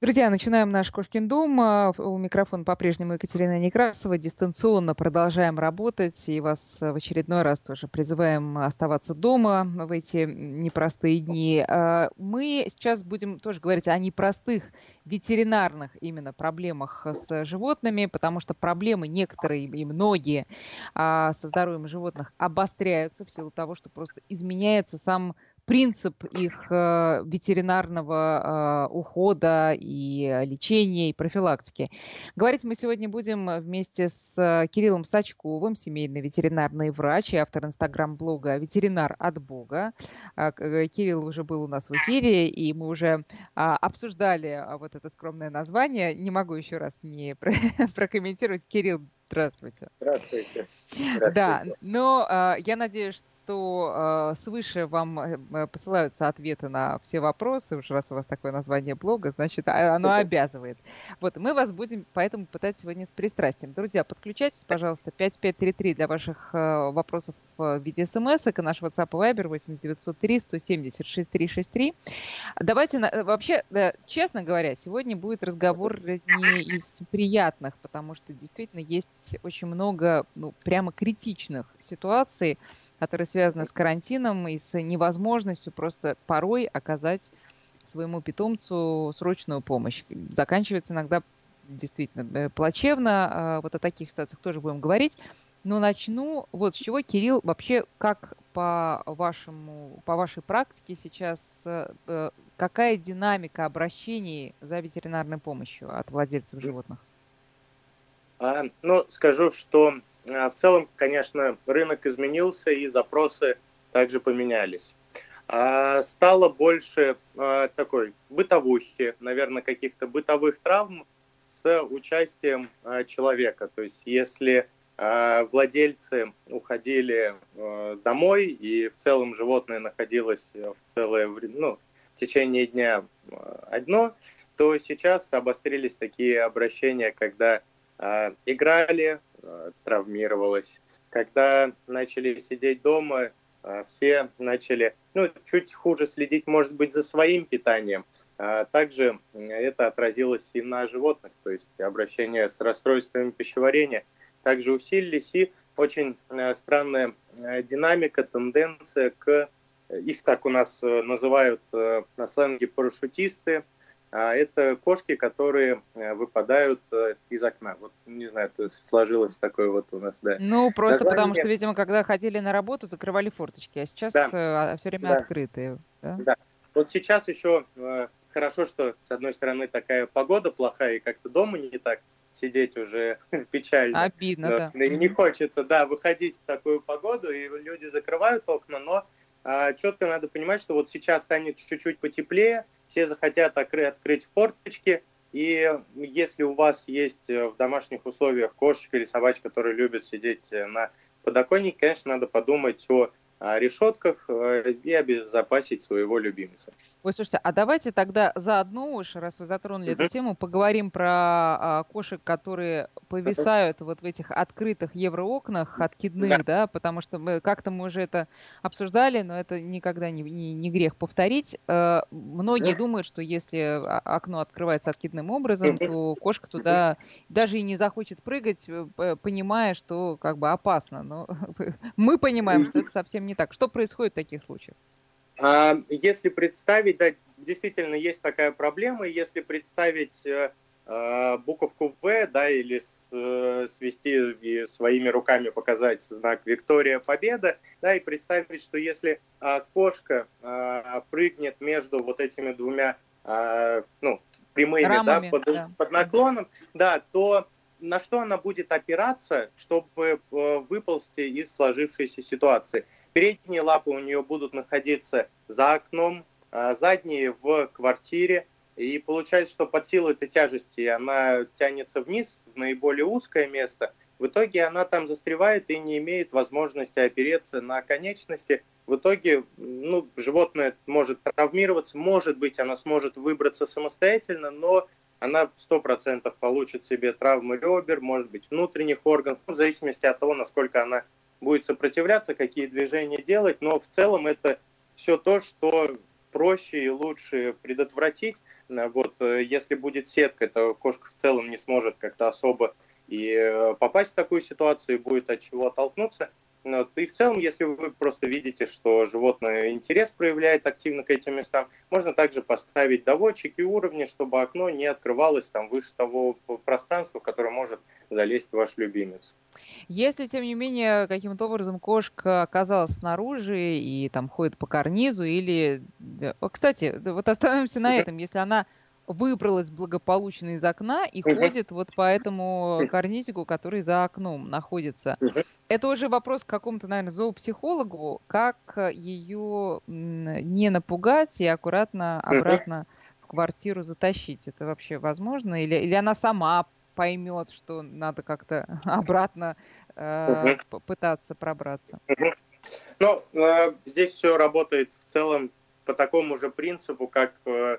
Друзья, начинаем наш Кошкин дом. А, у микрофона по-прежнему Екатерина Некрасова. Дистанционно продолжаем работать. И вас в очередной раз тоже призываем оставаться дома в эти непростые дни. А, мы сейчас будем тоже говорить о непростых ветеринарных именно проблемах с животными, потому что проблемы некоторые и многие а, со здоровьем животных обостряются в силу того, что просто изменяется сам принцип их э, ветеринарного э, ухода и лечения и профилактики. Говорить мы сегодня будем вместе с э, Кириллом Сачковым, семейный ветеринарный врач и автор инстаграм-блога «Ветеринар от Бога». А, Кирилл уже был у нас в эфире, и мы уже а, обсуждали а, вот это скромное название. Не могу еще раз не прокомментировать. Кирилл, здравствуйте. Здравствуйте. здравствуйте. Да, но я надеюсь, что э, свыше вам э, посылаются ответы на все вопросы, уж раз у вас такое название блога, значит, а, оно обязывает. Вот, мы вас будем поэтому пытать сегодня с пристрастием. Друзья, подключайтесь, пожалуйста, 5533 для ваших э, вопросов в виде смс, и наш WhatsApp и Viber 8903 170 6363. Давайте, вообще, да, честно говоря, сегодня будет разговор не из приятных, потому что действительно есть очень много, ну, прямо критичных ситуаций, которые связаны с карантином и с невозможностью просто порой оказать своему питомцу срочную помощь. Заканчивается иногда действительно э, плачевно. А, вот о таких ситуациях тоже будем говорить. Но начну вот с чего, Кирилл, вообще как по вашему, по вашей практике сейчас, э, какая динамика обращений за ветеринарной помощью от владельцев животных? А, ну, скажу, что а, в целом, конечно, рынок изменился и запросы также поменялись. А, стало больше такой бытовухи, наверное, каких-то бытовых травм с участием человека. То есть если владельцы уходили домой и в целом животное находилось в целое ну, в течение дня одно, то сейчас обострились такие обращения, когда играли, Э, травмировалась. Когда начали сидеть дома, э, все начали, ну, чуть хуже следить, может быть, за своим питанием. А также это отразилось и на животных, то есть обращение с расстройствами пищеварения также усилились, и очень э, странная динамика, тенденция к, их так у нас называют на сленге парашютисты, а это кошки, которые э, выпадают э, из окна. Вот, не знаю, то есть сложилось такое вот у нас, да. Ну, просто Название... потому что, видимо, когда ходили на работу, закрывали форточки, а сейчас да. Э, все время да. открытые. Да? да. Вот сейчас еще хорошо, что, с одной стороны, такая погода плохая, и как-то дома не так сидеть уже печально. Обидно, да. Не хочется, да, выходить в такую погоду, и люди закрывают окна, но а, четко надо понимать, что вот сейчас станет чуть-чуть потеплее, все захотят открыть, открыть форточки, и если у вас есть э, в домашних условиях кошечка или собачка, которые любят сидеть э, на подоконнике, конечно, надо подумать о решетках э, и обезопасить своего любимца. Ой, слушайте, а давайте тогда заодно уж, раз вы затронули uh-huh. эту тему, поговорим про а, кошек, которые повисают uh-huh. вот в этих открытых евроокнах откидных, uh-huh. да, потому что мы как-то мы уже это обсуждали, но это никогда не, не, не грех повторить. Э, многие думают, что если окно открывается откидным образом, то кошка туда даже и не захочет прыгать, э, понимая, что как бы опасно. Но мы понимаем, что это совсем не так. Что происходит в таких случаях? А, если представить, да, действительно есть такая проблема, если представить э, э, буковку В, да, или э, свести и своими руками показать знак Виктория Победа, да, и представить, что если кошка прыгнет между вот этими двумя, ну, прямыми, Рамами, да, под, да, под наклоном, да, то на что она будет опираться, чтобы выползти из сложившейся ситуации? Передние лапы у нее будут находиться за окном, а задние в квартире. И получается, что под силу этой тяжести она тянется вниз в наиболее узкое место. В итоге она там застревает и не имеет возможности опереться на конечности. В итоге ну, животное может травмироваться, может быть, она сможет выбраться самостоятельно, но она 100% получит себе травмы ребер, может быть, внутренних органов, в зависимости от того, насколько она будет сопротивляться, какие движения делать, но в целом это все то, что проще и лучше предотвратить. Вот, если будет сетка, то кошка в целом не сможет как-то особо и попасть в такую ситуацию, и будет от чего оттолкнуться. Вот. И в целом, если вы просто видите, что животное интерес проявляет активно к этим местам, можно также поставить доводчики уровни, чтобы окно не открывалось там выше того пространства, в которое может залезть ваш любимец. Если, тем не менее, каким-то образом кошка оказалась снаружи и там ходит по карнизу или... Кстати, вот остановимся на этом. Если она выбралась благополучно из окна и uh-huh. ходит вот по этому карнизику, который за окном находится. Uh-huh. Это уже вопрос к какому-то, наверное, зоопсихологу, как ее не напугать и аккуратно обратно uh-huh. в квартиру затащить. Это вообще возможно? Или, или она сама поймет, что надо как-то обратно э, uh-huh. пытаться пробраться? Uh-huh. Ну, э, здесь все работает в целом по такому же принципу, как э,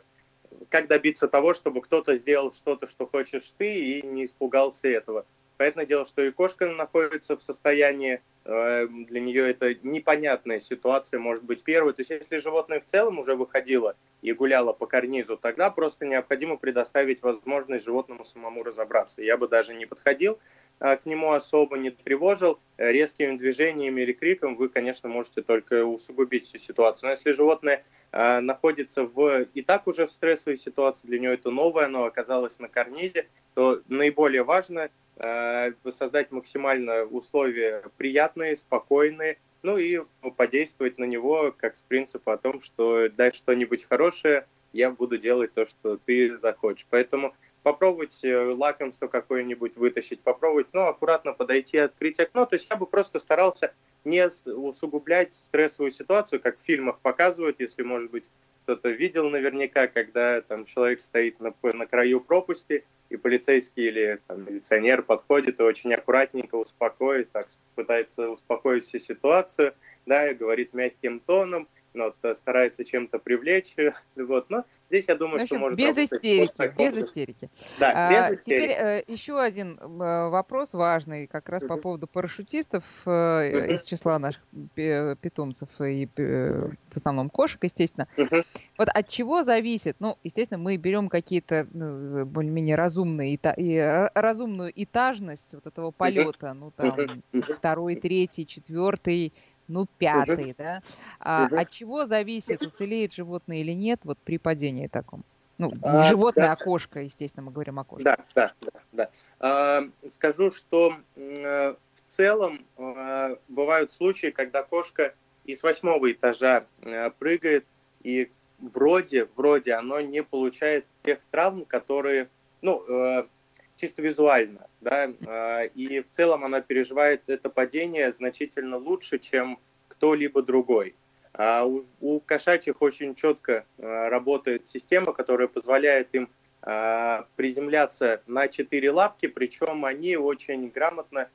как добиться того, чтобы кто-то сделал что-то, что хочешь ты, и не испугался этого. Понятное дело, что и кошка находится в состоянии, для нее это непонятная ситуация, может быть, первой. То есть, если животное в целом уже выходило и гуляло по карнизу, тогда просто необходимо предоставить возможность животному самому разобраться. Я бы даже не подходил э, к нему особо, не тревожил. Резкими движениями или криком вы, конечно, можете только усугубить всю ситуацию. Но если животное э, находится в и так уже в стрессовой ситуации, для нее это новое, оно оказалось на карнизе, то наиболее важно – Э, создать максимально условия приятные, спокойные, ну и подействовать на него как с принципа о том, что дай что-нибудь хорошее, я буду делать то, что ты захочешь. Поэтому попробовать э, лакомство какое-нибудь вытащить, попробовать, ну, аккуратно подойти, открыть окно. То есть я бы просто старался не усугублять стрессовую ситуацию, как в фильмах показывают, если, может быть, кто-то видел наверняка, когда там человек стоит на, на краю пропасти, и полицейский или там, милиционер подходит и очень аккуратненько успокоит, так пытается успокоить всю ситуацию, да, и говорит мягким тоном, но вот, э, старается чем-то привлечь. Вот. Но здесь я думаю, общем, что может без истерики, без истерики. Да, а, без истерики. Теперь э, еще один э, вопрос важный, как раз uh-huh. по поводу парашютистов э, uh-huh. из числа наших питомцев и э, в основном кошек, естественно. Uh-huh. Вот от чего зависит? Ну, естественно, мы берем какие-то ну, более-менее разумные и, разумную этажность вот этого полета, uh-huh. ну там uh-huh. второй, третий, четвертый ну, пятый, угу. да? А, угу. От чего зависит, уцелеет животное или нет вот при падении таком? Ну, не а, животное, да. а кошка, естественно, мы говорим о кошке. Да, да, да. да. А, скажу, что в целом а, бывают случаи, когда кошка из восьмого этажа а, прыгает, и вроде, вроде оно не получает тех травм, которые, ну, а, чисто визуально, да, а, и в целом она переживает это падение значительно лучше, чем кто-либо другой. А у, у кошачьих очень четко а, работает система, которая позволяет им приземляться на четыре лапки, причем они очень грамотно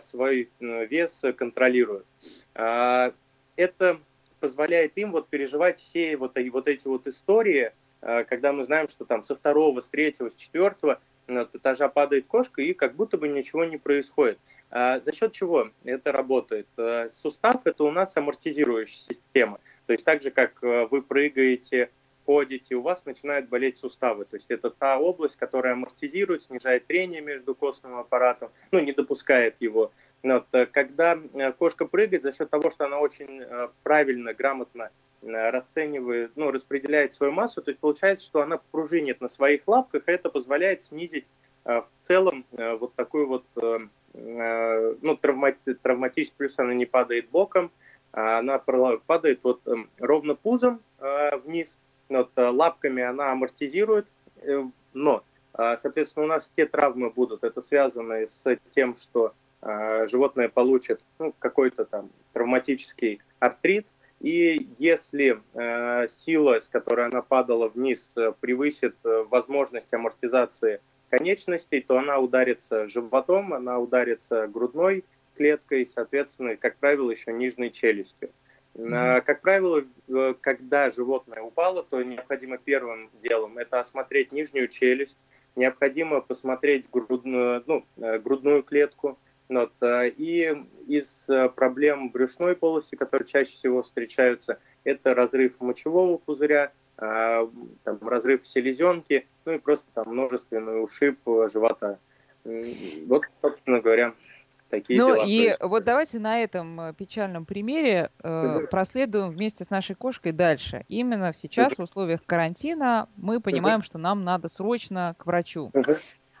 свой вес контролируют. Это позволяет им вот переживать все вот, вот эти вот истории, когда мы знаем, что там со второго, с третьего, с четвертого от этажа падает кошка, и как будто бы ничего не происходит. А за счет чего это работает? А, сустав – это у нас амортизирующая система. То есть так же, как а, вы прыгаете, ходите, у вас начинают болеть суставы. То есть это та область, которая амортизирует, снижает трение между костным аппаратом, ну, не допускает его. Вот, э, когда э, кошка прыгает, за счет того, что она очень э, правильно, грамотно Э, расценивает, ну, распределяет свою массу, то есть получается, что она пружинит на своих лапках, и это позволяет снизить э, в целом э, вот такой вот ну, травмати, травматический, плюс она не падает боком, а она падает вот ровно пузом вниз, вот лапками она амортизирует, но, соответственно, у нас те травмы будут, это связано с тем, что животное получит ну, какой-то там травматический артрит, и если э, сила, с которой она падала вниз, э, превысит э, возможность амортизации конечностей, то она ударится животом, она ударится грудной клеткой, соответственно, как правило, еще нижней челюстью. Mm-hmm. Как правило, э, когда животное упало, то необходимо первым делом это осмотреть нижнюю челюсть, необходимо посмотреть грудную, ну, грудную клетку, вот, и из проблем брюшной полости, которые чаще всего встречаются, это разрыв мочевого пузыря, там, разрыв селезенки, ну и просто там множественный ушиб живота. Вот, собственно говоря, такие ну дела. и происходят. вот давайте на этом э, печальном примере э, проследуем вместе с нашей кошкой дальше. Именно сейчас в условиях карантина мы понимаем, что нам надо срочно к врачу.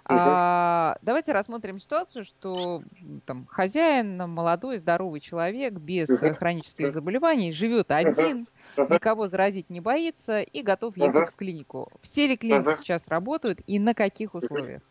А, давайте рассмотрим ситуацию, что там хозяин, молодой, здоровый человек без хронических заболеваний живет один, никого заразить не боится и готов ехать в клинику. Все ли клиники сейчас работают и на каких условиях?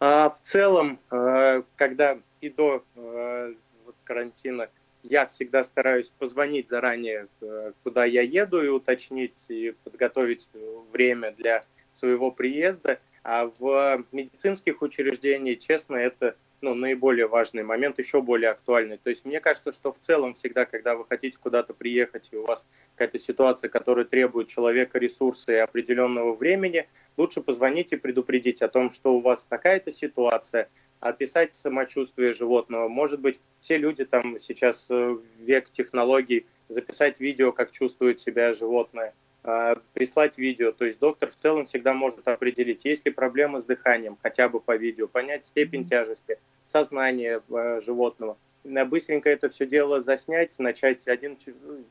А в целом, э, когда и до э, карантина, я всегда стараюсь позвонить заранее, э, куда я еду, и уточнить, и подготовить время для своего приезда. А в медицинских учреждениях, честно, это ну, наиболее важный момент, еще более актуальный. То есть мне кажется, что в целом всегда, когда вы хотите куда-то приехать, и у вас какая-то ситуация, которая требует человека ресурса и определенного времени, лучше позвонить и предупредить о том, что у вас такая-то ситуация, описать самочувствие животного. Может быть, все люди там сейчас э, век технологий, записать видео, как чувствует себя животное, прислать видео. То есть доктор в целом всегда может определить, есть ли проблемы с дыханием, хотя бы по видео, понять степень тяжести, сознание э, животного. Быстренько это все дело заснять, начать один...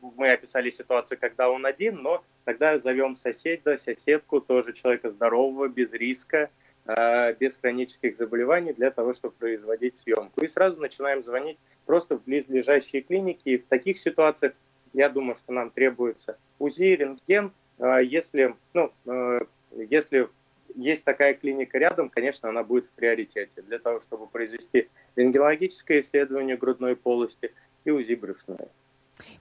Мы описали ситуацию, когда он один, но тогда зовем соседа, соседку, тоже человека здорового, без риска, э, без хронических заболеваний для того, чтобы производить съемку. И сразу начинаем звонить просто в близлежащие клиники. И в таких ситуациях я думаю, что нам требуется УЗИ, рентген. Э, если, ну, если есть такая клиника рядом, конечно, она будет в приоритете для того, чтобы произвести рентгенологическое исследование грудной полости и УЗИ брюшной.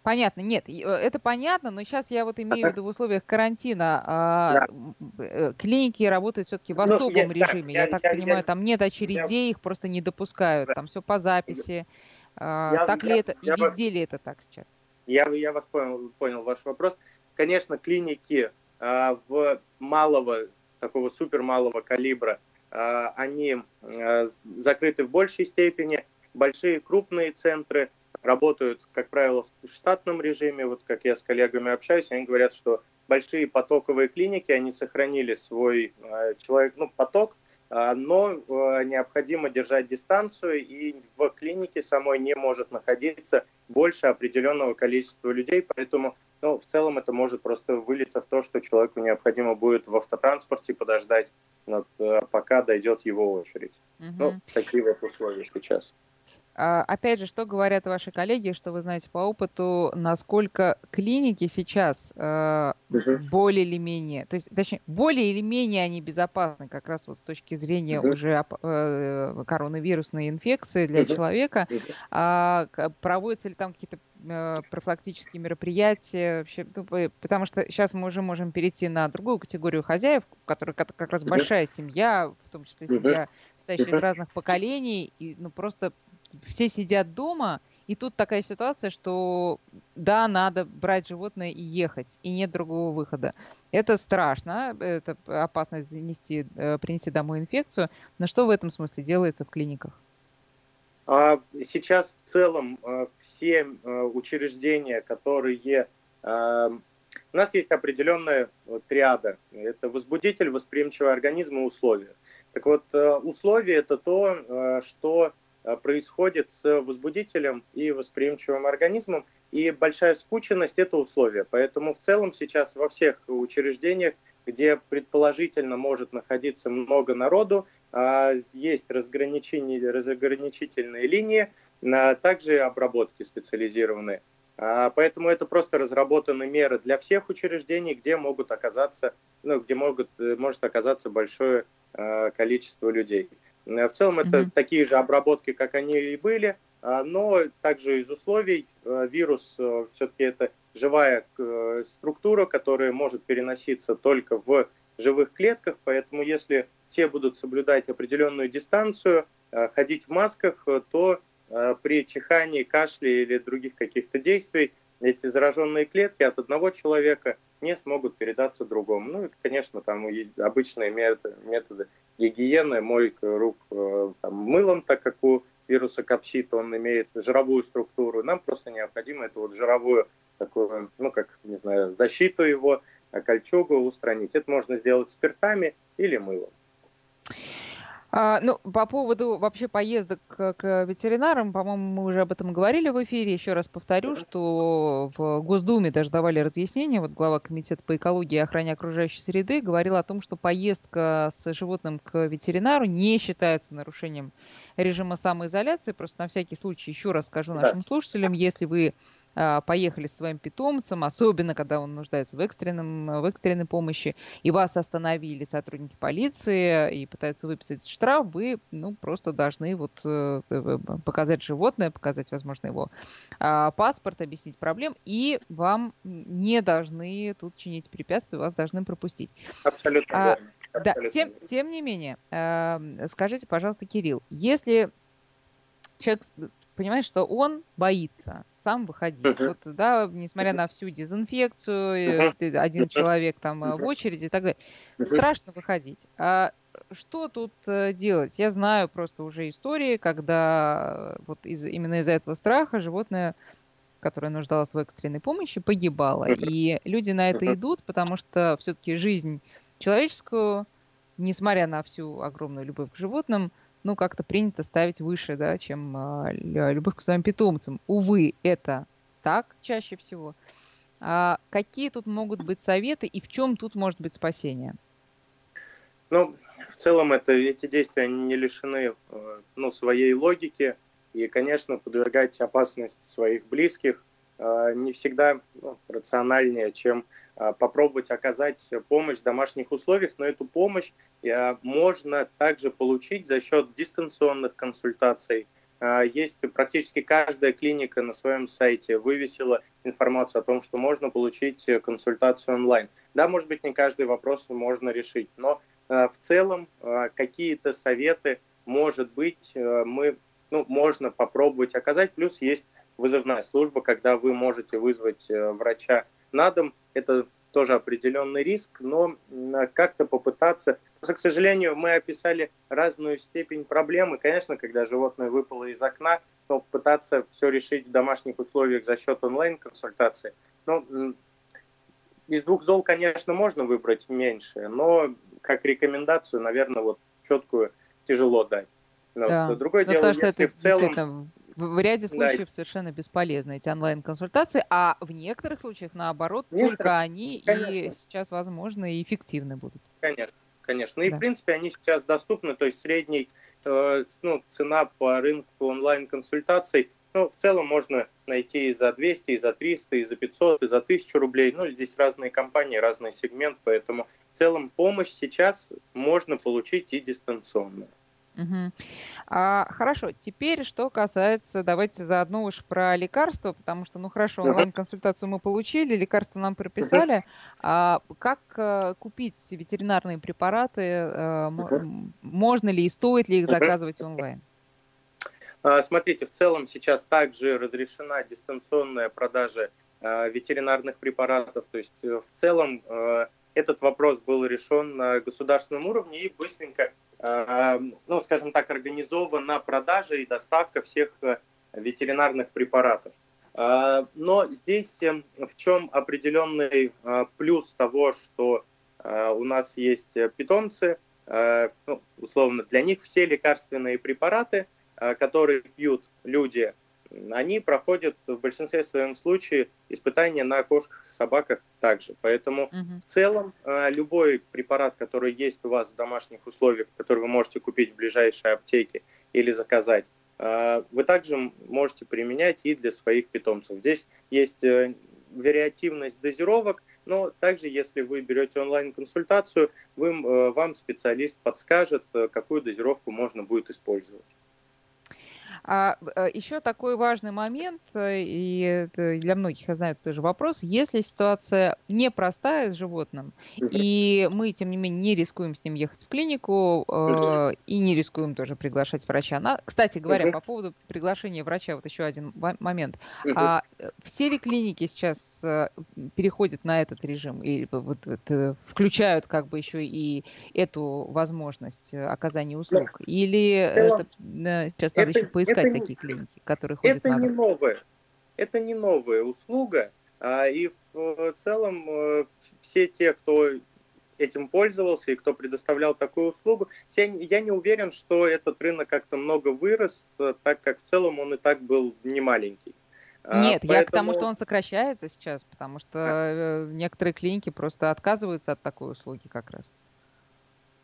Понятно, нет, э, это понятно, но сейчас я вот имею в виду в условиях карантина а, да. Э, клиники работают все-таки в ну, особом ну, режиме. я, я так я, понимаю, я, там нет очередей, я, их просто не допускают, да. там все по записи. А, я, так я, ли это я, и везде я, ли это так сейчас? Я, я вас понял, понял ваш вопрос. Конечно, клиники а, в малого такого супер малого калибра, а, они а, закрыты в большей степени. Большие крупные центры работают, как правило, в штатном режиме. Вот как я с коллегами общаюсь, они говорят, что большие потоковые клиники, они сохранили свой а, человек, ну, поток, но необходимо держать дистанцию, и в клинике самой не может находиться больше определенного количества людей, поэтому ну, в целом это может просто вылиться в то, что человеку необходимо будет в автотранспорте подождать, э, пока дойдет его очередь. Угу. Ну, такие вот условия сейчас. А, опять же, что говорят ваши коллеги, что вы знаете по опыту, насколько клиники сейчас э, угу. более или менее, то есть, точнее, более или менее они безопасны, как раз вот с точки зрения угу. уже э, коронавирусной инфекции для угу. человека. Угу. А, проводятся ли там какие-то э, профилактические мероприятия вообще, ну, потому что сейчас мы уже можем перейти на другую категорию хозяев, которая как, как раз большая семья, в том числе семья, состоящая из разных поколений, и ну просто все сидят дома, и тут такая ситуация, что да, надо брать животное и ехать, и нет другого выхода. Это страшно, это опасно занести, э, принести домой инфекцию, но что в этом смысле делается в клиниках? А сейчас в целом э, все э, учреждения, которые... У нас есть определенная триада. Это возбудитель, восприимчивый организм и условия. Так вот, условия – это то, что происходит с возбудителем и восприимчивым организмом, и большая скученность – это условие. Поэтому в целом сейчас во всех учреждениях, где предположительно может находиться много народу, а, есть разграничительные линии, а также обработки специализированные. Поэтому это просто разработаны меры для всех учреждений, где могут оказаться, ну, где могут, э, может оказаться большое количество людей. Э, в целом это mm-hmm. такие же обработки, как они и были, а, но также из условий э, вирус э, все-таки это живая структура, которая может переноситься только в живых клетках, поэтому если все будут соблюдать определенную дистанцию, ходить в масках, то при чихании, кашле или других каких-то действий эти зараженные клетки от одного человека не смогут передаться другому. Ну и, конечно, там обычные методы, гигиены, мойка рук э, там, мылом, так как у вируса капсид он имеет жировую структуру. Нам просто необходимо эту вот жировую такую, ну, как, не знаю, защиту его, кольчугу устранить. Это можно сделать спиртами или мылом. А, ну, по поводу вообще поездок к, ветеринарам, по-моему, мы уже об этом говорили в эфире. Еще раз повторю, что в Госдуме даже давали разъяснение. Вот глава Комитета по экологии и охране окружающей среды говорил о том, что поездка с животным к ветеринару не считается нарушением режима самоизоляции. Просто на всякий случай еще раз скажу нашим слушателям, если вы поехали с своим питомцем, особенно когда он нуждается в, экстренном, в экстренной помощи, и вас остановили сотрудники полиции и пытаются выписать штраф, вы ну, просто должны вот э, э, показать животное, показать, возможно, его а, паспорт, объяснить проблем, и вам не должны тут чинить препятствия, вас должны пропустить. Абсолютно. А, да, тем, тем не менее, э, скажите, пожалуйста, Кирилл, если человек понимает, что он боится сам выходить. Uh-huh. Вот, да, несмотря uh-huh. на всю дезинфекцию, uh-huh. один человек там uh-huh. в очереди и так далее, uh-huh. страшно выходить. А что тут э, делать? Я знаю просто уже истории, когда вот из, именно из-за этого страха животное которое нуждалось в экстренной помощи, погибало. И люди на это идут, потому что все-таки жизнь человеческую, несмотря на всю огромную любовь к животным, ну, как-то принято ставить выше, да, чем а, любовь к своим питомцам. Увы, это так чаще всего. А какие тут могут быть советы и в чем тут может быть спасение? Ну, в целом это, эти действия они не лишены э, ну, своей логики. И, конечно, подвергать опасности своих близких э, не всегда ну, рациональнее, чем э, попробовать оказать помощь в домашних условиях, но эту помощь Э, можно также получить за счет дистанционных консультаций. Э, есть практически каждая клиника на своем сайте вывесила информацию о том, что можно получить консультацию онлайн. Да, может быть, не каждый вопрос можно решить, но э, в целом какие-то советы, может быть, мы, ну, можно попробовать оказать. Плюс есть вызывная служба, когда вы можете вызвать врача на дом. Это тоже определенный риск, но как-то попытаться Просто, к сожалению, мы описали разную степень проблемы. Конечно, когда животное выпало из окна, то пытаться все решить в домашних условиях за счет онлайн-консультации. Ну, из двух зол, конечно, можно выбрать меньше, но как рекомендацию, наверное, вот четкую тяжело дать. Но да. другое но ну, дело, если это в целом... В ряде случаев да. совершенно бесполезны эти онлайн-консультации, а в некоторых случаях, наоборот, Нет, только они конечно. и сейчас возможны и эффективны будут. Конечно конечно. И, да. в принципе, они сейчас доступны, то есть средний э, ну, цена по рынку онлайн-консультаций, ну, в целом можно найти и за 200, и за 300, и за 500, и за 1000 рублей. Ну, здесь разные компании, разный сегмент, поэтому в целом помощь сейчас можно получить и дистанционно. Угу. А, хорошо, теперь что касается, давайте заодно уж про лекарства, потому что, ну хорошо, онлайн-консультацию мы получили, лекарства нам прописали. А как а, купить ветеринарные препараты? А, можно ли и стоит ли их заказывать онлайн? А, смотрите, в целом сейчас также разрешена дистанционная продажа а, ветеринарных препаратов, то есть э, в целом этот вопрос был решен на государственном уровне и быстренько Э, ну, скажем так, организована продажа и доставка всех э, ветеринарных препаратов. Э, но здесь в чем определенный плюс того, что у нас есть питомцы, ну, условно, для них все лекарственные препараты, которые пьют люди, они проходят в большинстве своем случае испытания на кошках и собаках также. Поэтому угу. в целом э, любой препарат, который есть у вас в домашних условиях, который вы можете купить в ближайшей аптеке или заказать, э, вы также можете применять и для своих питомцев. Здесь есть э, вариативность дозировок, но также, если вы берете онлайн-консультацию, вы, вам специалист подскажет, какую дозировку можно будет использовать. А э, еще такой важный момент, э, и для многих, я знаю, это тоже вопрос, если ситуация непростая с животным, и мы, тем не менее, не рискуем с ним ехать в клинику, э, и не рискуем тоже приглашать врача. На... Кстати говоря, по поводу приглашения врача, вот еще один момент. А все ли клиники сейчас переходят на этот режим, и вот, вот, включают как бы еще и эту возможность оказания услуг? Или это сейчас надо еще поискать? Искать это, такие клиники, которые ходят это на не новое, Это не новая услуга. И в целом все те, кто этим пользовался и кто предоставлял такую услугу. Я не уверен, что этот рынок как-то много вырос, так как в целом он и так был не маленький. Нет, Поэтому... я к тому, что он сокращается сейчас, потому что а? некоторые клиники просто отказываются от такой услуги как раз.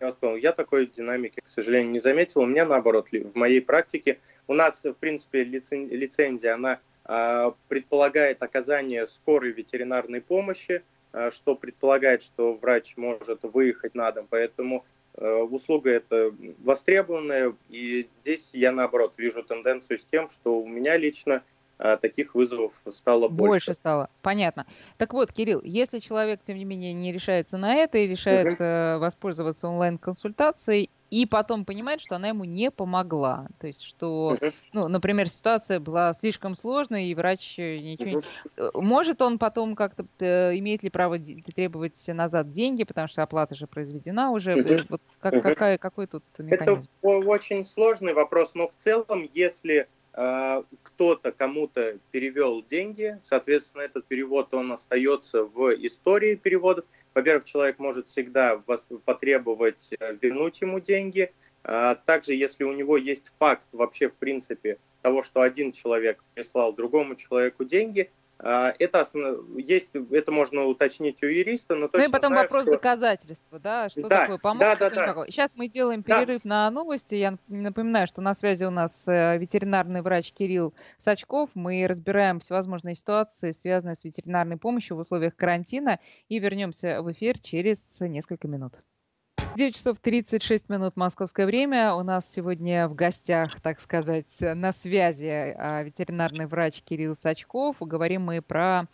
Я вас. Я такой динамики, к сожалению, не заметил. У меня наоборот, в моей практике у нас, в принципе, лицензия, она а, предполагает оказание скорой ветеринарной помощи, а, что предполагает, что врач может выехать на дом. Поэтому а, услуга это востребованная. И здесь я, наоборот, вижу тенденцию с тем, что у меня лично таких вызовов стало больше. Больше стало, понятно. Так вот, Кирилл, если человек, тем не менее, не решается на это и решает угу. э, воспользоваться онлайн-консультацией, и потом понимает, что она ему не помогла. То есть, что, uh ну, например, ситуация была слишком сложной, и врач ничего uh не... Может он потом как-то, э, имеет ли право требовать назад деньги, потому что оплата же произведена уже? uh Вот как, uh какая, какой тут механизм? Это очень сложный вопрос, но в целом, если а, кто-то кому-то перевел деньги, соответственно, этот перевод, он остается в истории переводов. Во-первых, человек может всегда потребовать э, вернуть ему деньги. А также, если у него есть факт вообще, в принципе, того, что один человек прислал другому человеку деньги, а, это есть, это можно уточнить у юриста, но точно Ну и потом знаю, вопрос что... доказательства, да, что да, такое помощь. Да, да, да. Сейчас мы делаем перерыв да. на новости. Я напоминаю, что на связи у нас э, ветеринарный врач Кирилл Сачков. Мы разбираем всевозможные ситуации, связанные с ветеринарной помощью в условиях карантина, и вернемся в эфир через несколько минут. 9 часов 36 минут московское время. У нас сегодня в гостях, так сказать, на связи а, ветеринарный врач Кирилл Сачков. Говорим мы про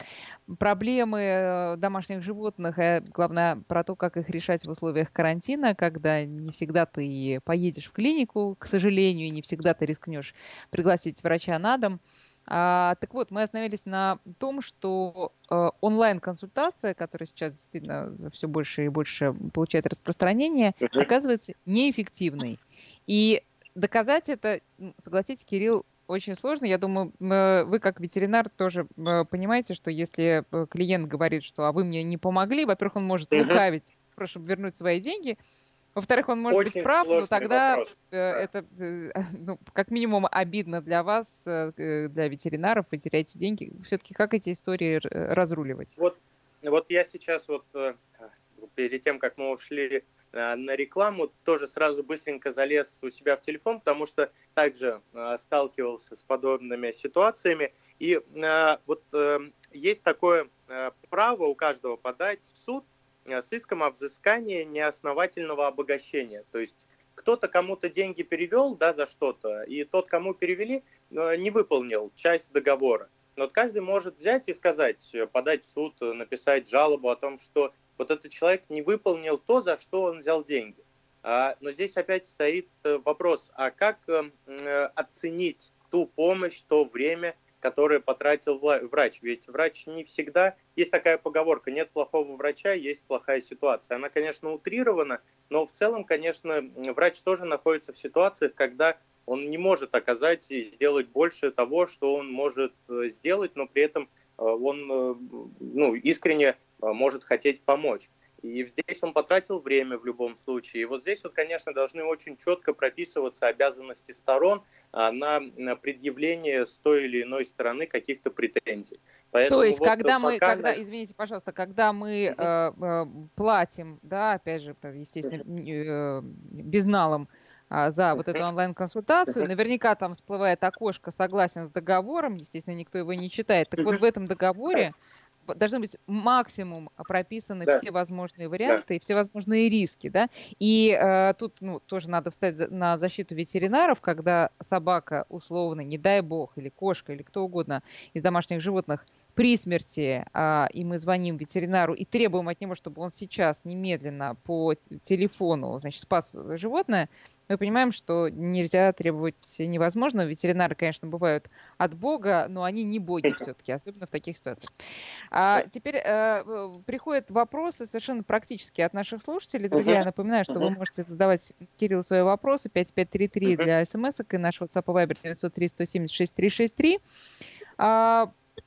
проблемы э, домашних животных, и главное про то, как их решать в условиях карантина, когда не всегда ты поедешь в клинику, к сожалению, и не всегда ты рискнешь пригласить врача на дом. А, так вот, мы остановились на том, что э, онлайн-консультация, которая сейчас действительно все больше и больше получает распространение, uh-huh. оказывается неэффективной. И доказать это, согласитесь, Кирилл, очень сложно. Я думаю, вы как ветеринар тоже э, понимаете, что если э, клиент говорит, что а вы мне не помогли, во-первых, он может uh-huh. лукавить, прошу вернуть свои деньги, во-вторых, он может Очень быть прав, но тогда вопрос. Э, это э, ну, как минимум обидно для вас, э, для ветеринаров, вы теряете деньги. Все-таки как эти истории разруливать? Вот, вот я сейчас вот перед тем, как мы ушли на рекламу, тоже сразу быстренько залез у себя в телефон, потому что также сталкивался с подобными ситуациями. И вот есть такое право у каждого подать в суд с иском о взыскании неосновательного обогащения. То есть кто-то кому-то деньги перевел да, за что-то, и тот, кому перевели, э, не выполнил часть договора. Но вот каждый может взять и сказать, э, подать в суд, написать жалобу о том, что вот этот человек не выполнил то, за что он взял деньги. А, но здесь опять стоит вопрос, а как оценить ту помощь, то время, которое потратил врач. Ведь врач не всегда... Есть такая поговорка, нет плохого врача, есть плохая ситуация. Она, конечно, утрирована, но в целом, конечно, врач тоже находится в ситуациях, когда он не может оказать и сделать больше того, что он может э, сделать, но при этом э, он э, ну, искренне может хотеть помочь. И здесь он потратил время в любом случае. И вот здесь вот, конечно, должны очень четко прописываться обязанности сторон а, на, предъявление с той или иной стороны каких-то претензий. Поэтому То есть, вот когда мы, пока... когда, извините, пожалуйста, когда мы э, э, платим, да, опять же, естественно, э, безналом, а, за вот эту онлайн-консультацию. Наверняка там всплывает окошко «Согласен с договором», естественно, никто его не читает. Так вот в этом договоре должны быть максимум прописаны да. все возможные варианты да. и все возможные риски, да. И э, тут, ну, тоже надо встать на защиту ветеринаров, когда собака условно, не дай бог, или кошка, или кто угодно из домашних животных при смерти, а, и мы звоним ветеринару и требуем от него, чтобы он сейчас немедленно по телефону, значит, спас животное, мы понимаем, что нельзя требовать невозможно. Ветеринары, конечно, бывают от Бога, но они не боги все-таки, особенно в таких ситуациях. А теперь э, приходят вопросы совершенно практические от наших слушателей. Друзья, я напоминаю, что вы можете задавать Кириллу свои вопросы 5533 для смс и наш WhatsApp и Viber 903 176 363.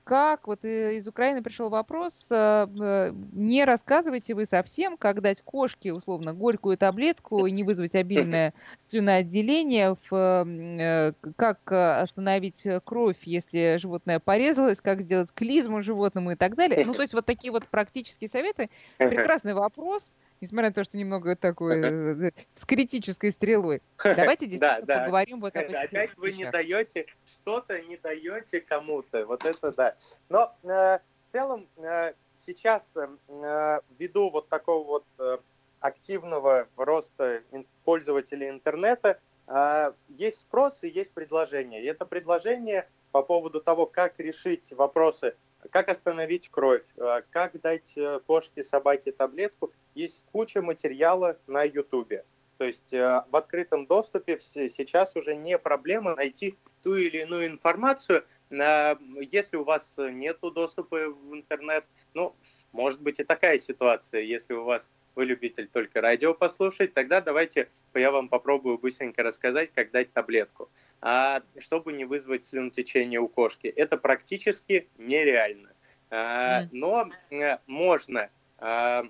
Как вот из Украины пришел вопрос, не рассказывайте вы совсем, как дать кошке условно горькую таблетку и не вызвать обильное слюноотделение, в, как остановить кровь, если животное порезалось, как сделать клизму животному и так далее. Ну, то есть вот такие вот практические советы. Прекрасный вопрос несмотря на то, что немного такой э, с критической стрелой. Давайте действительно да, да. поговорим вот об этих Опять вы не даете, что-то не даете кому-то. Вот это да. Но э, в целом э, сейчас э, ввиду вот такого вот э, активного роста пользователей интернета э, есть спрос и есть предложение. И это предложение по поводу того, как решить вопросы как остановить кровь, э, как дать э, кошке, собаке таблетку, есть куча материала на Ютубе. То есть э, в открытом доступе сейчас уже не проблема найти ту или иную информацию. Если у вас нет доступа в интернет, ну, может быть и такая ситуация, если у вас вы любитель только радио послушать, тогда давайте я вам попробую быстренько рассказать, как дать таблетку, а, чтобы не вызвать слюнотечение у кошки. Это практически нереально. А, но э, можно а,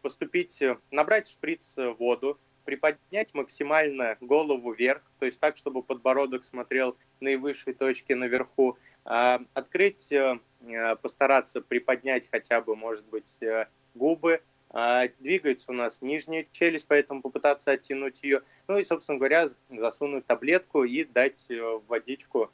поступить, набрать шприц воду, приподнять максимально голову вверх, то есть так, чтобы подбородок смотрел наивысшей точке наверху, открыть, э, постараться приподнять хотя бы, может быть, э, губы, а, двигается у нас нижняя челюсть, поэтому попытаться оттянуть ее. Ну и, собственно говоря, засунуть таблетку и дать э, водичку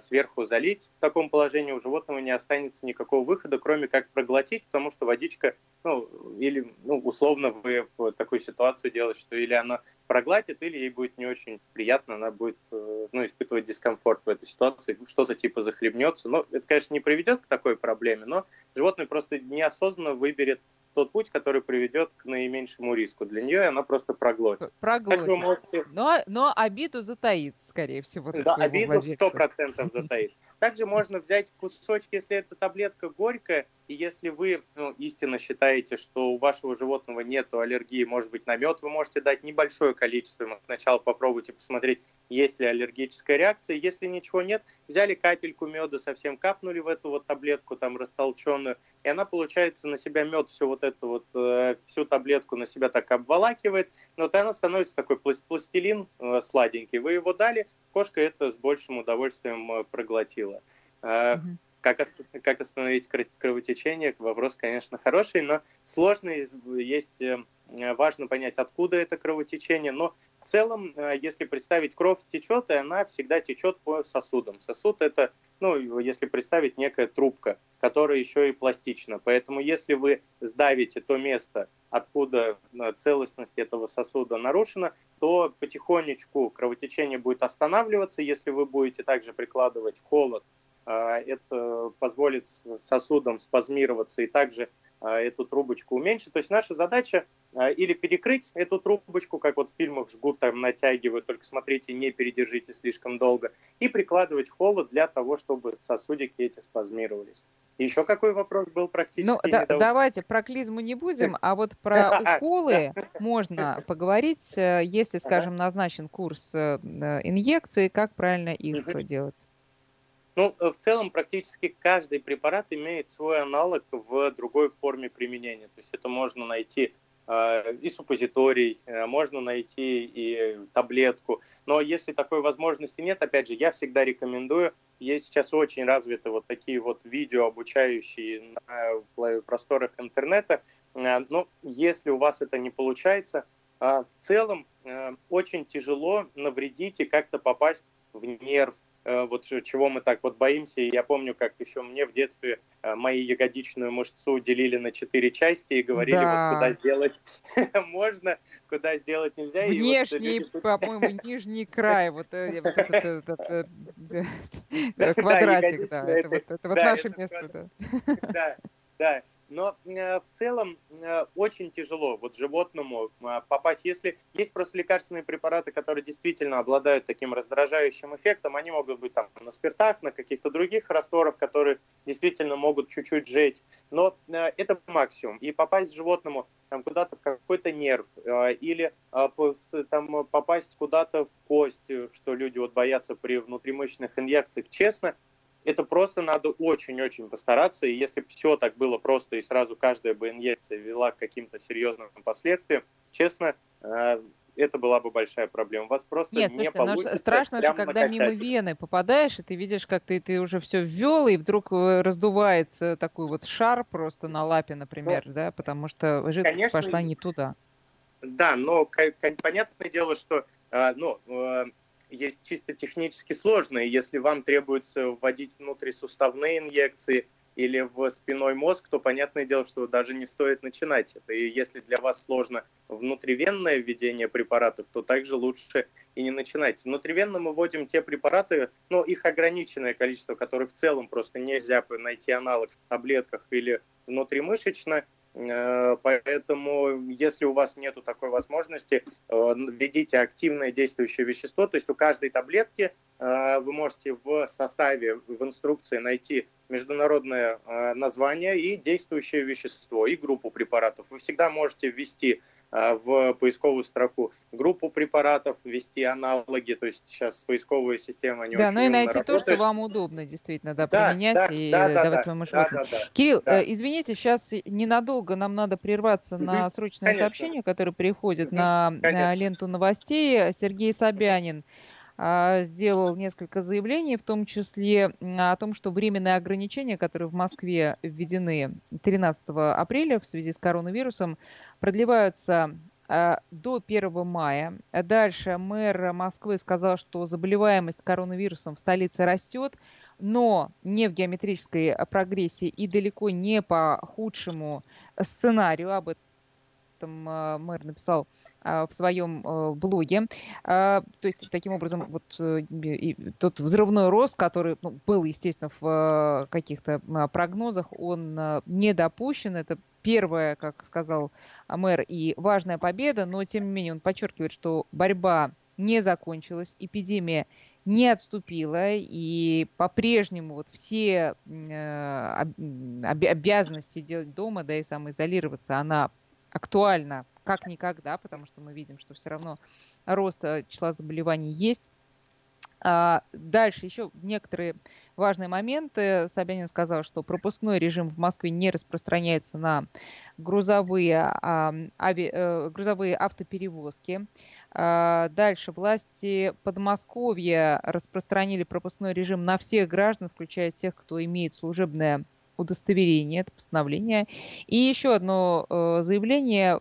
сверху залить. В таком положении у животного не останется никакого выхода, кроме как проглотить, потому что водичка, ну, или, ну, условно вы в такую ситуацию делаете, что или она проглотит, или ей будет не очень приятно, она будет, э, ну, испытывать дискомфорт в этой ситуации, что-то типа захлебнется. Но это, конечно, не приведет к такой проблеме, но животное просто неосознанно выберет тот путь, который приведет к наименьшему риску для нее, и она просто проглотит. Проглотит. Можете... Но, но обиду затаит, скорее всего. Да, обиду сто процентов затаит. Также можно взять кусочки, если эта таблетка горькая, и если вы ну, истинно считаете, что у вашего животного нет аллергии, может быть, на мед, вы можете дать небольшое количество. Сначала попробуйте посмотреть, есть ли аллергическая реакция. Если ничего нет, взяли капельку меда, совсем капнули в эту вот таблетку там растолченную, и она, получается, на себя мед всю вот эту вот, э, всю таблетку на себя так обволакивает, но вот она становится такой пластилин э, сладенький. Вы его дали, кошка это с большим удовольствием э, проглотила. Mm-hmm. Как, как остановить кровотечение? Вопрос, конечно, хороший, но сложный. Есть важно понять, откуда это кровотечение, но в целом, э, если представить, кровь течет, и она всегда течет по сосудам. Сосуд это, ну, если представить, некая трубка, которая еще и пластична. Поэтому если вы сдавите то место, откуда э, целостность этого сосуда нарушена, то потихонечку кровотечение будет останавливаться. Если вы будете также прикладывать холод, э, это позволит сосудам спазмироваться и также эту трубочку уменьшить. То есть наша задача а, или перекрыть эту трубочку, как вот в фильмах жгут, там натягивают, только смотрите, не передержите слишком долго, и прикладывать холод для того, чтобы сосудики эти спазмировались. Еще какой вопрос был практически? Ну, да, давайте про клизму не будем, а вот про уколы можно поговорить, э, если, скажем, назначен курс э, инъекций, как правильно их делать? Ну, в целом, практически каждый препарат имеет свой аналог в другой форме применения. То есть это можно найти Э, и суппозиторий, э, можно найти и таблетку. Но если такой возможности нет, опять же, я всегда рекомендую, есть сейчас очень развиты вот такие вот видео, обучающие на просторах интернета. Э, но если у вас это не получается, в целом очень тяжело навредить и как-то попасть в нерв, Э, вот чего мы так вот боимся. И я помню, как еще мне в детстве э, мои ягодичную мышцу делили на четыре части и говорили, да. вот куда сделать можно, куда сделать нельзя. Внешний, вот по-моему, нижний край, вот э, квадратик, да, это вот наше место. Да, да. Но э, в целом э, очень тяжело вот животному э, попасть. Если есть просто лекарственные препараты, которые действительно обладают таким раздражающим эффектом, они могут быть там на спиртах, на каких-то других растворах, которые действительно могут чуть-чуть жечь. Но это максимум. И попасть животному там, куда-то в какой-то нерв или там, попасть куда-то в кость, что люди вот боятся при внутримышечных инъекциях, честно, это просто надо очень-очень постараться, и если бы все так было просто, и сразу каждая бы инъекция вела к каким-то серьезным последствиям, честно, э, это была бы большая проблема. У вас просто Нет, не слушайте, ну получится. страшно же, когда накачать. мимо вены попадаешь, и ты видишь, как ты, ты уже все ввел, и вдруг э, раздувается такой вот шар просто на лапе, например, ну, да, потому что жидкость конечно, пошла не туда. Да, но понятное дело, что э, ну, есть чисто технически сложные. Если вам требуется вводить внутрисуставные инъекции или в спиной мозг, то понятное дело, что даже не стоит начинать это. И если для вас сложно внутривенное введение препаратов, то также лучше и не начинать. Внутривенно мы вводим те препараты, но их ограниченное количество, которых в целом просто нельзя найти аналог в таблетках или внутримышечно, поэтому, если у вас нет такой возможности, э, введите активное действующее вещество. То есть у каждой таблетки э, вы можете в составе, в инструкции найти международное название и действующее вещество, и группу препаратов. Вы всегда можете ввести в поисковую строку группу препаратов, ввести аналоги, то есть сейчас поисковые системы они Да, очень ну и найти работают. то, что вам удобно действительно, да, да применять да, и да, давать да, своему да, да, да, Кирилл, да. Э, извините, сейчас ненадолго нам надо прерваться угу, на срочное конечно. сообщение, которое приходит угу, на, на ленту новостей. Сергей Собянин а, сделал несколько заявлений, в том числе о том, что временные ограничения, которые в Москве введены 13 апреля в связи с коронавирусом, продлеваются а, до 1 мая. Дальше мэр Москвы сказал, что заболеваемость коронавирусом в столице растет, но не в геометрической прогрессии и далеко не по худшему сценарию. Об этом а, мэр написал а, в своем э, блоге. То есть, таким образом, вот э, тот взрывной рост, который ну, был, естественно, в э, каких-то прогнозах, он не допущен. Это первая, как сказал мэр, и важная победа, но, тем не менее, он подчеркивает, что борьба не закончилась, эпидемия не отступила, и по-прежнему вот все обязанности делать дома, да, и самоизолироваться, она актуальна как никогда, потому что мы видим, что все равно рост э, числа заболеваний есть. А дальше еще некоторые важные моменты. Собянин сказал, что пропускной режим в Москве не распространяется на грузовые, а, ави, э, грузовые автоперевозки. А, дальше власти Подмосковья распространили пропускной режим на всех граждан, включая тех, кто имеет служебное удостоверение, это постановление. И еще одно э, заявление.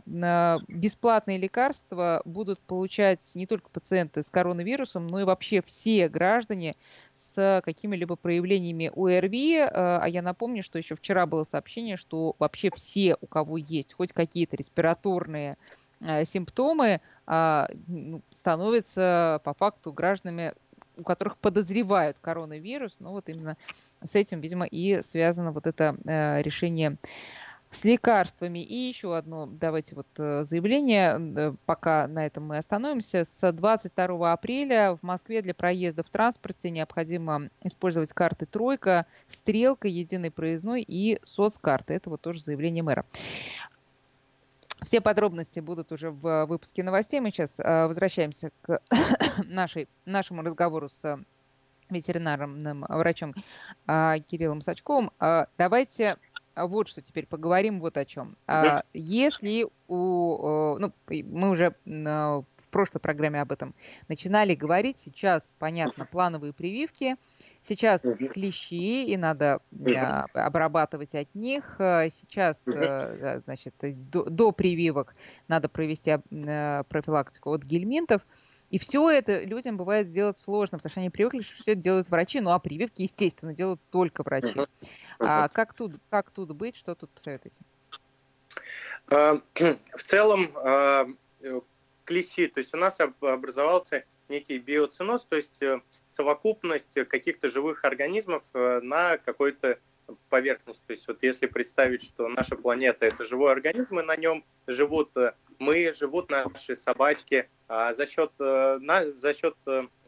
Бесплатные лекарства будут получать не только пациенты с коронавирусом, но и вообще все граждане с какими-либо проявлениями ОРВИ. Э, а я напомню, что еще вчера было сообщение, что вообще все, у кого есть хоть какие-то респираторные э, симптомы, а, ну, становятся по факту гражданами у которых подозревают коронавирус, ну вот именно с этим, видимо, и связано вот это э, решение с лекарствами. И еще одно, давайте вот э, заявление, э, пока на этом мы остановимся. С 22 апреля в Москве для проезда в транспорте необходимо использовать карты «Тройка», «Стрелка», «Единый проездной» и соцкарты. Это вот тоже заявление мэра. Все подробности будут уже в выпуске новостей. Мы сейчас возвращаемся к нашей, нашему разговору с ветеринарным врачом э, Кириллом Сачковым. Э, давайте вот что теперь поговорим вот о чем. Если у... Ну, мы уже в прошлой программе об этом начинали говорить. Сейчас, понятно, плановые прививки – Сейчас клещи, и надо а, обрабатывать от них. Э, сейчас, э, значит, до, до прививок надо провести э, профилактику от гельминтов. И все это людям бывает сделать сложно, потому что они привыкли, что все это делают врачи, ну а прививки, естественно, делают только врачи. А как тут, как тут быть, что тут посоветуете? В целом, клещи, то есть у нас образовался некий биоциноз, то есть э, совокупность каких-то живых организмов э, на какой-то поверхности. То есть вот если представить, что наша планета это живой организм, и на нем живут э, мы, живут наши собачки, а за счет, за счет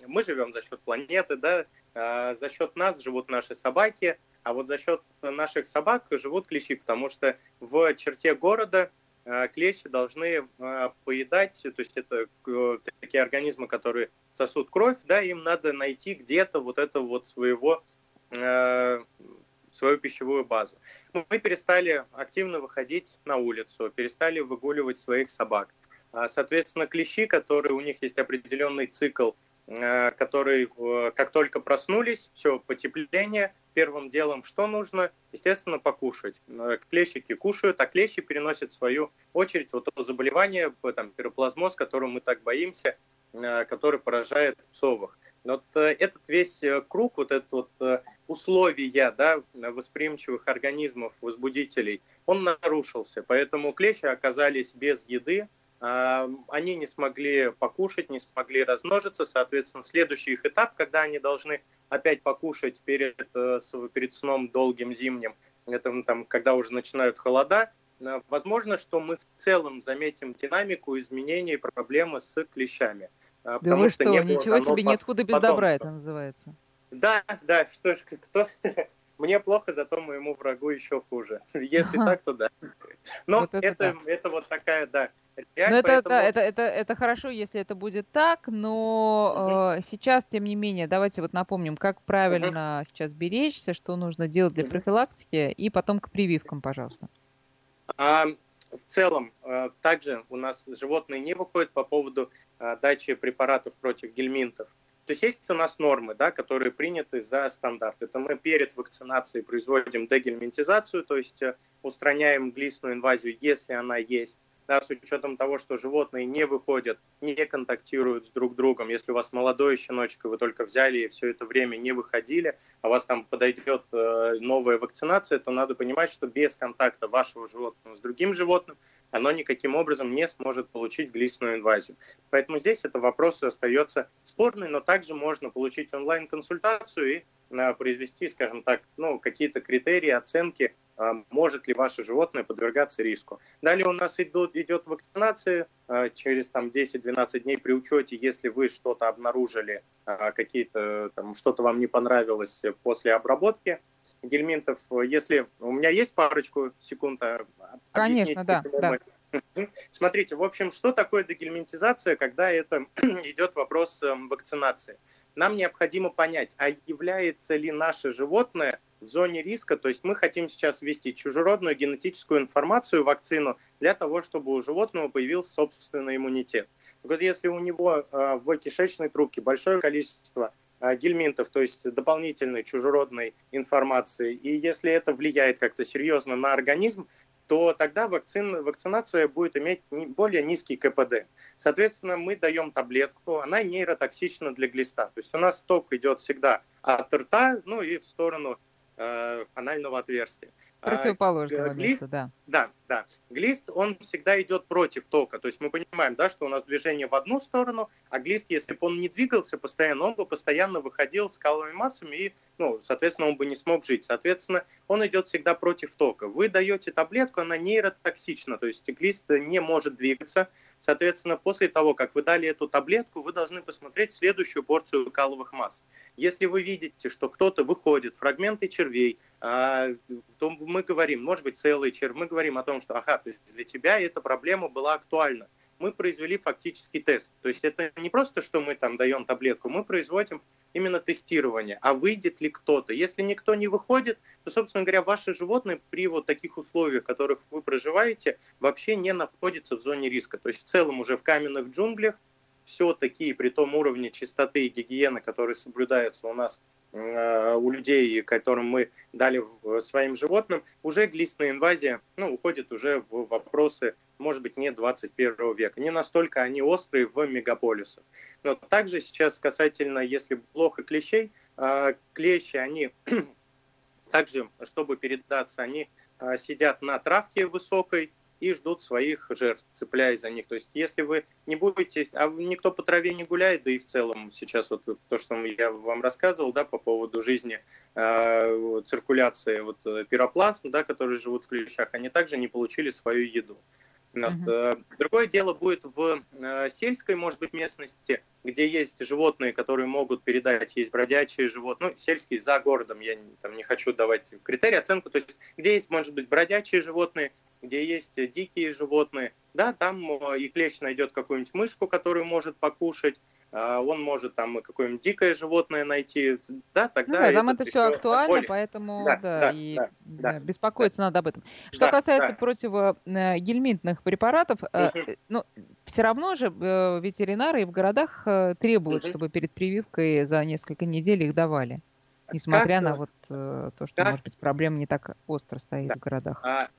мы живем за счет планеты, да, а за счет нас живут наши собаки, а вот за счет наших собак живут клещи, потому что в черте города Э, клещи должны э, поедать, то есть это э, такие организмы, которые сосут кровь, да, им надо найти где-то вот это вот своего свою пищевую базу. Мы перестали активно выходить на улицу, перестали выгуливать своих собак. А, соответственно, клещи, которые у них есть определенный цикл, а, который, как только проснулись, все, потепление, первым делом что нужно? Естественно, покушать. Клещики кушают, а клещи переносят свою очередь вот то заболевание, там, пироплазмоз, которого мы так боимся, а, который поражает псовых. Вот э, этот весь э, круг, вот этот вот э, условия да, восприимчивых организмов, возбудителей, он нарушился. Поэтому клещи оказались без еды, а, они не смогли покушать, не смогли размножиться. Соответственно, следующий их этап, когда они должны опять покушать перед, перед сном долгим зимним, это там, когда уже начинают холода, возможно, что мы в целом заметим динамику изменений проблемы с клещами. А, да вы что, ничего себе, нет худа без добра это называется. Да, да, что ж, кто... Мне плохо, зато моему врагу еще хуже. Если так, то да. Но вот это, это, это вот такая, да, Реаль, ну, поэтому... это, это, это, это хорошо, если это будет так, но э, сейчас, тем не менее, давайте вот напомним, как правильно uh сейчас беречься, что нужно делать для профилактики, и потом к прививкам, пожалуйста. А, в целом, э, также у нас животные не выходят по поводу э, дачи препаратов против гельминтов. То есть есть у нас нормы, да, которые приняты за стандарт. Это мы перед вакцинацией производим дегельминтизацию, то есть э, устраняем глистную инвазию, если она есть да, с учетом того, что животные не выходят, не контактируют с друг другом. Если у вас молодой щеночек, и вы только взяли и все это время не выходили, а у вас там подойдет э, новая вакцинация, то надо понимать, что без контакта вашего животного с другим животным оно никаким образом не сможет получить глистную инвазию. Поэтому здесь это вопрос остается спорный, но также можно получить онлайн-консультацию и э, произвести, скажем так, ну, какие-то критерии оценки может ли ваше животное подвергаться риску. Далее у нас идут, идет вакцинация а, через там, 10-12 дней при учете, если вы что-то обнаружили, а, какие-то там что-то вам не понравилось после обработки гельминтов. Если у меня есть парочку секунд, Конечно, да, да. Смотрите, в общем, что такое дегельминтизация, когда это идет вопрос эм, вакцинации? Нам необходимо понять, а является ли наше животное в зоне риска, то есть мы хотим сейчас ввести чужеродную генетическую информацию, вакцину, для того, чтобы у животного появился собственный иммунитет. Вот если у него э, в кишечной трубке большое количество э, гельминтов, то есть дополнительной чужеродной информации, и если это влияет как-то серьезно на организм, то тогда вакцин, вакцинация будет иметь более низкий КПД. Соответственно, мы даем таблетку, она нейротоксична для глиста. То есть у нас ток идет всегда от рта, ну и в сторону анального отверстия. Противоположного а, глист, места, да. Да, да. Глист, он всегда идет против тока. То есть мы понимаем, да, что у нас движение в одну сторону, а глист, если бы он не двигался постоянно, он бы постоянно выходил с каловыми массами и, ну, соответственно, он бы не смог жить. Соответственно, он идет всегда против тока. Вы даете таблетку, она нейротоксична, то есть глист не может двигаться. Соответственно, после того, как вы дали эту таблетку, вы должны посмотреть следующую порцию каловых масс. Если вы видите, что кто-то выходит, фрагменты червей, а, то мы говорим, может быть, целый червь, мы говорим о том, что, ага, то есть для тебя эта проблема была актуальна. Мы произвели фактический тест. То есть это не просто, что мы там даем таблетку, мы производим именно тестирование, а выйдет ли кто-то. Если никто не выходит, то, собственно говоря, ваши животные при вот таких условиях, в которых вы проживаете, вообще не находятся в зоне риска. То есть в целом уже в каменных джунглях все-таки при том уровне чистоты и гигиены, который соблюдается у нас у людей, которым мы дали своим животным, уже глистная инвазия ну, уходит уже в вопросы может быть, не 21 века. Не настолько они острые в мегаполисах. Но также сейчас касательно, если плохо клещей, а, клещи, они также, чтобы передаться, они а, сидят на травке высокой, и ждут своих жертв, цепляясь за них. То есть, если вы не будете, а никто по траве не гуляет, да и в целом сейчас вот то, что я вам рассказывал, да, по поводу жизни э, циркуляции вот пироплазм, да, которые живут в клещах, они также не получили свою еду. Uh-huh. Другое дело будет в э, сельской, может быть, местности, где есть животные, которые могут передать, есть бродячие животные, ну, сельские за городом, я там не хочу давать критерии, оценку, то есть где есть, может быть, бродячие животные, где есть дикие животные, да, там и клещ найдет какую-нибудь мышку, которую может покушать, он может там какое-нибудь дикое животное найти, да, тогда... Ну, да, там это все актуально, более... поэтому, да, да, да и да, да, беспокоиться да. надо об этом. Что да, касается да. противогельминтных э, препаратов, угу. ну, все равно же э, ветеринары и в городах требуют, угу. чтобы перед прививкой за несколько недель их давали. Несмотря как, на вот то, что, как, может быть, проблема не так остро стоит да. в городах. А,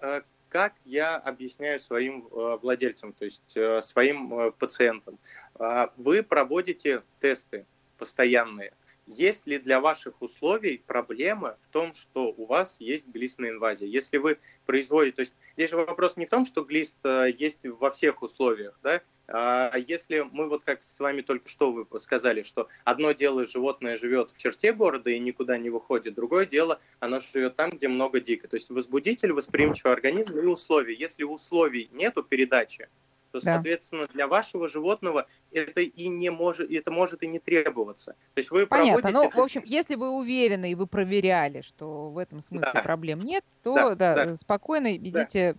а, как я объясняю своим э, владельцам, то есть э, своим э, пациентам. А, вы проводите тесты постоянные. Есть ли для ваших условий проблема в том, что у вас есть глистная инвазия? Если вы производите, то есть здесь же вопрос не в том, что глист есть во всех условиях, да, а если мы вот как с вами только что вы сказали, что одно дело животное живет в черте города и никуда не выходит, другое дело оно живет там, где много дико. То есть возбудитель, восприимчивый организм и условия. Если условий нету передачи, то, соответственно, да. для вашего животного это и не может, это может и не требоваться. То есть вы Понятно. Проводите... Ну, в общем, если вы уверены и вы проверяли, что в этом смысле да. проблем нет, то да, да, да. спокойно идите да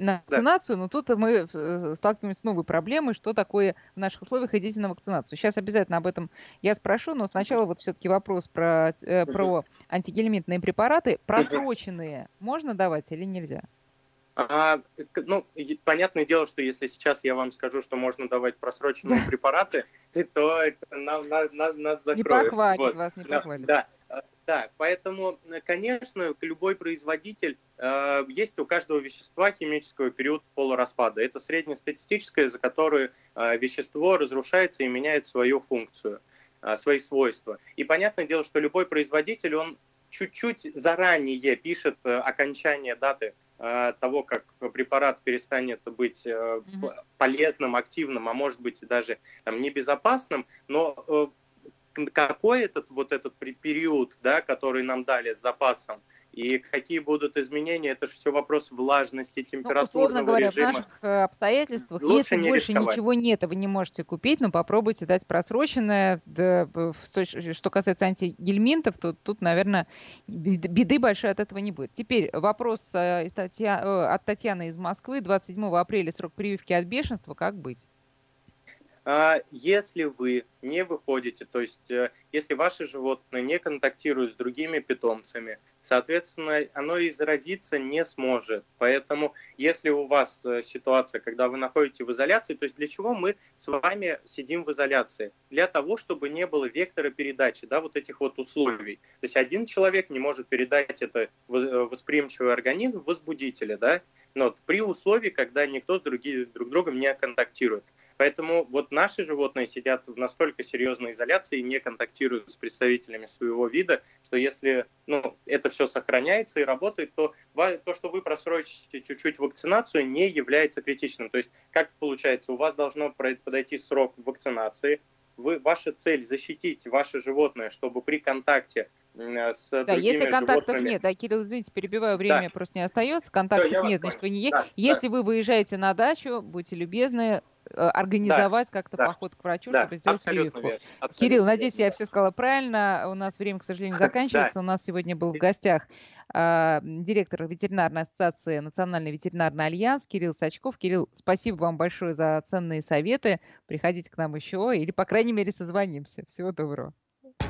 на вакцинацию, да. но тут мы э, сталкиваемся с новой проблемой, что такое в наших условиях идите на вакцинацию. Сейчас обязательно об этом я спрошу, но сначала вот все-таки вопрос про, э, про антигельминтные препараты. Просроченные можно давать или нельзя? А, ну, понятное дело, что если сейчас я вам скажу, что можно давать просроченные препараты, то это нас, нас, нас закроют. Не похвалит вот. вас, не похвалит. Да, да, поэтому, конечно, любой производитель, э, есть у каждого вещества химического период полураспада. Это среднестатистическое, за которое э, вещество разрушается и меняет свою функцию, э, свои свойства. И понятное дело, что любой производитель, он чуть-чуть заранее пишет э, окончание даты э, того, как препарат перестанет быть э, полезным, активным, а может быть даже там, небезопасным, но какой этот вот этот период, да, который нам дали с запасом, и какие будут изменения, это же все вопрос влажности, температуры. Ну, условно говоря, режима. в наших э, обстоятельствах, Лучше если не больше рисковать. ничего нет, вы не можете купить, но попробуйте дать просроченное. Да, что касается антигельминтов, то тут, наверное, беды большой от этого не будет. Теперь вопрос э, э, от Татьяны из Москвы. 27 апреля срок прививки от бешенства. Как быть? А если вы не выходите, то есть э, если ваши животные не контактируют с другими питомцами, соответственно, оно и заразиться не сможет. Поэтому если у вас э, ситуация, когда вы находитесь в изоляции, то есть для чего мы с вами сидим в изоляции? Для того, чтобы не было вектора передачи, да, вот этих вот условий. То есть один человек не может передать это э, восприимчивый организм возбудителя, да, но при условии, когда никто с другим, друг другом не контактирует. Поэтому вот наши животные сидят в настолько серьезной изоляции и не контактируют с представителями своего вида, что если ну, это все сохраняется и работает, то то, что вы просрочите чуть-чуть вакцинацию, не является критичным. То есть, как получается, у вас должно подойти срок вакцинации, вы, ваша цель защитить ваше животное, чтобы при контакте с да, если контактов животными. нет, да, Кирилл, извините, перебиваю, время да. просто не остается, контактов да, нет, значит, вы не да, Если да. вы выезжаете на дачу, будьте любезны, э, организовать да, как-то да, поход к врачу, да, чтобы сделать прививку. Кирилл, надеюсь, я все сказала правильно. У нас время, к сожалению, заканчивается. У нас сегодня был в гостях э, директор ветеринарной ассоциации Национальный ветеринарный альянс Кирилл Сачков. Кирилл, спасибо вам большое за ценные советы. Приходите к нам еще или, по крайней мере, созвонимся. Всего доброго.